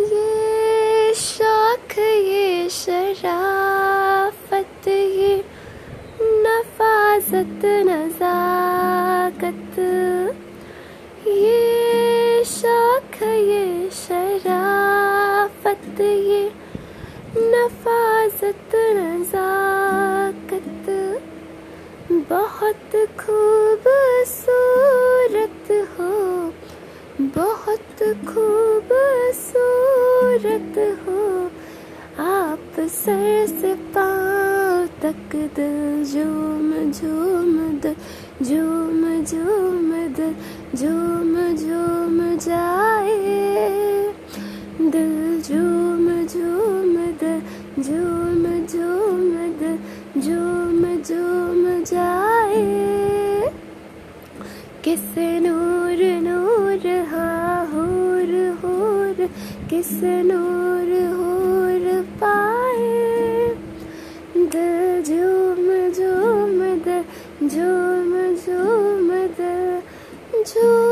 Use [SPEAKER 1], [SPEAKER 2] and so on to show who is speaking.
[SPEAKER 1] ये शौक, ये शराफत, ये नफाजत, नजाकत। ये शौक, ये शराफत, ये नफाजत, नजाकत। बहुत खूबसूरत हो, बहुत खूबसूरत हो, आप सर से पाँव तक दिल झूम झूम दिल झूम झूम दिल झूम झूम जाए। दिल झूम झूम दिल झूम झूम दिल झूम झूम जाए। किस नूर नूर हा किस नूर हूर पाए? दिल झूम झूम दिल झूम झूम दिल झूम